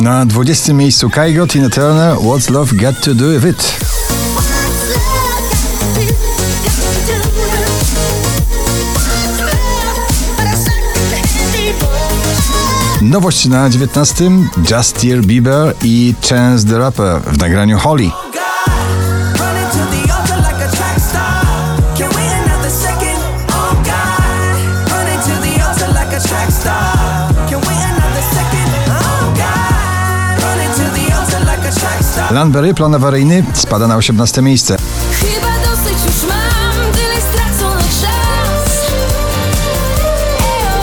Na 20 miejscu Kygo, Tina Turner, What's Love Got To Do With It. Nowość na 19 Justin Bieber i Chance the Rapper w nagraniu Holly. Lanberry, plan awaryjny, spada na 18 miejsce. Chyba dosyć już mam tyle straconych szans Ejo,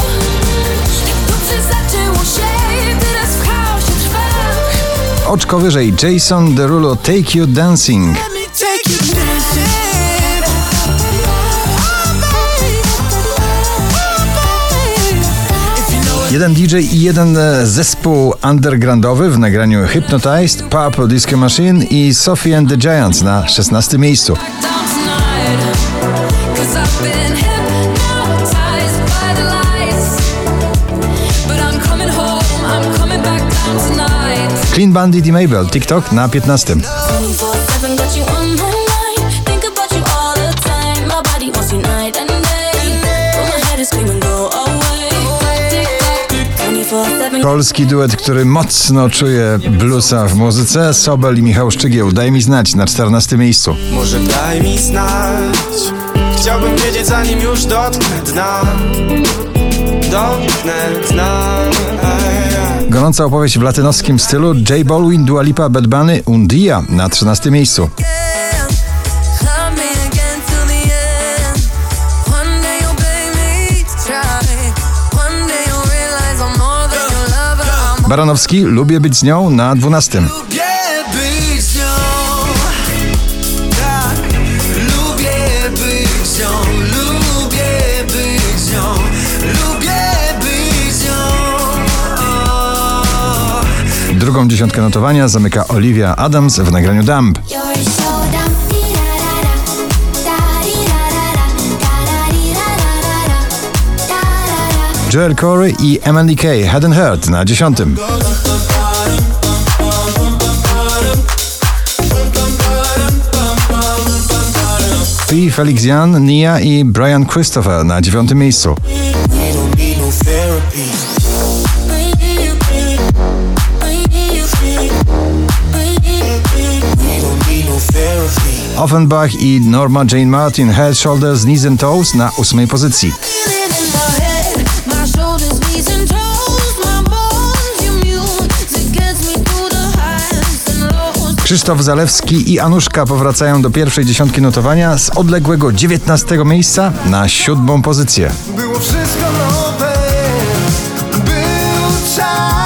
tak dobrze zaczęło się, teraz w chaosie trwam Oczko wyżej Jason Derulo Take You Dancing. Jeden DJ i jeden e, zespół undergroundowy w nagraniu Hypnotized, Purple Disco Machine i Sophie and the Giants na 16 miejscu. Clean Bandit i Mabel, TikTok na 15. Polski duet, który mocno czuje bluesa w muzyce, Sobel i Michał Szczygieł. Daj mi znać na 14 miejscu. Może daj mi znać Chciałbym wiedzieć zanim już dotknę dna Dotknę dna. Gorąca opowieść w latynowskim stylu J Balwin, Dua Lipa, Bad Bunny, Undia na 13 miejscu. Baranowski, Lubię być z nią na 12. Lubię być z nią. Tak. Lubię być z nią. Lubię być z nią. Lubię być z nią. Drugą dziesiątkę notowania zamyka Olivia Adams w nagraniu Dump. Joel Corey i MNDK Head and Heart na 10. P. Felix Jan, Nia i Brian Christopher na 9 miejscu. Offenbach i Norma Jane Martin Head, Shoulders, Knees and Toes na 8 pozycji. Krzysztof Zalewski i Anuszka powracają do pierwszej dziesiątki notowania z odległego 19 miejsca na siódmą pozycję. Było wszystko nowe Był czas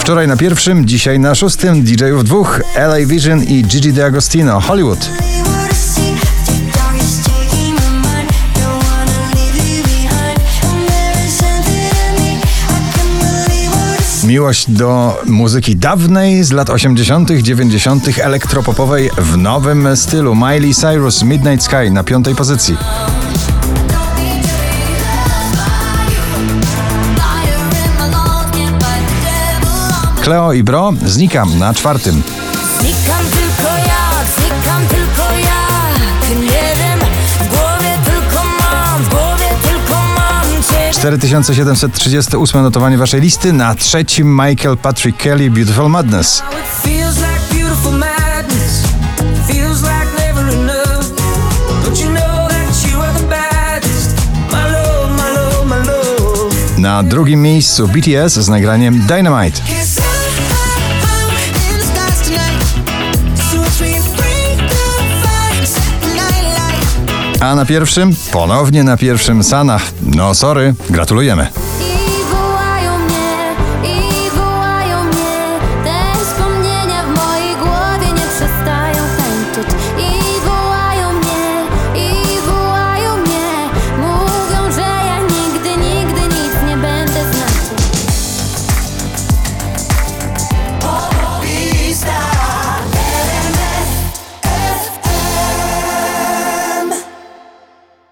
Wczoraj na pierwszym, dzisiaj na szóstym DJ-ów dwóch LA Vision i Gigi D'Agostino Hollywood. Miłość do muzyki dawnej z lat 80., 90., elektropopowej w nowym stylu. Miley Cyrus Midnight Sky na piątej pozycji. Cleo i Bro znikam na czwartym. Znikam tylko ja, znikam tylko 4738 notowanie waszej listy. Na trzecim Michael Patrick Kelly Beautiful Madness. Na drugim miejscu BTS z nagraniem Dynamite. A na pierwszym, ponownie na pierwszym Sanach. No sorry, gratulujemy.